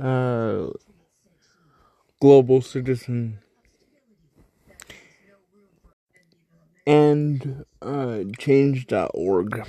uh, global citizen and uh, change.org.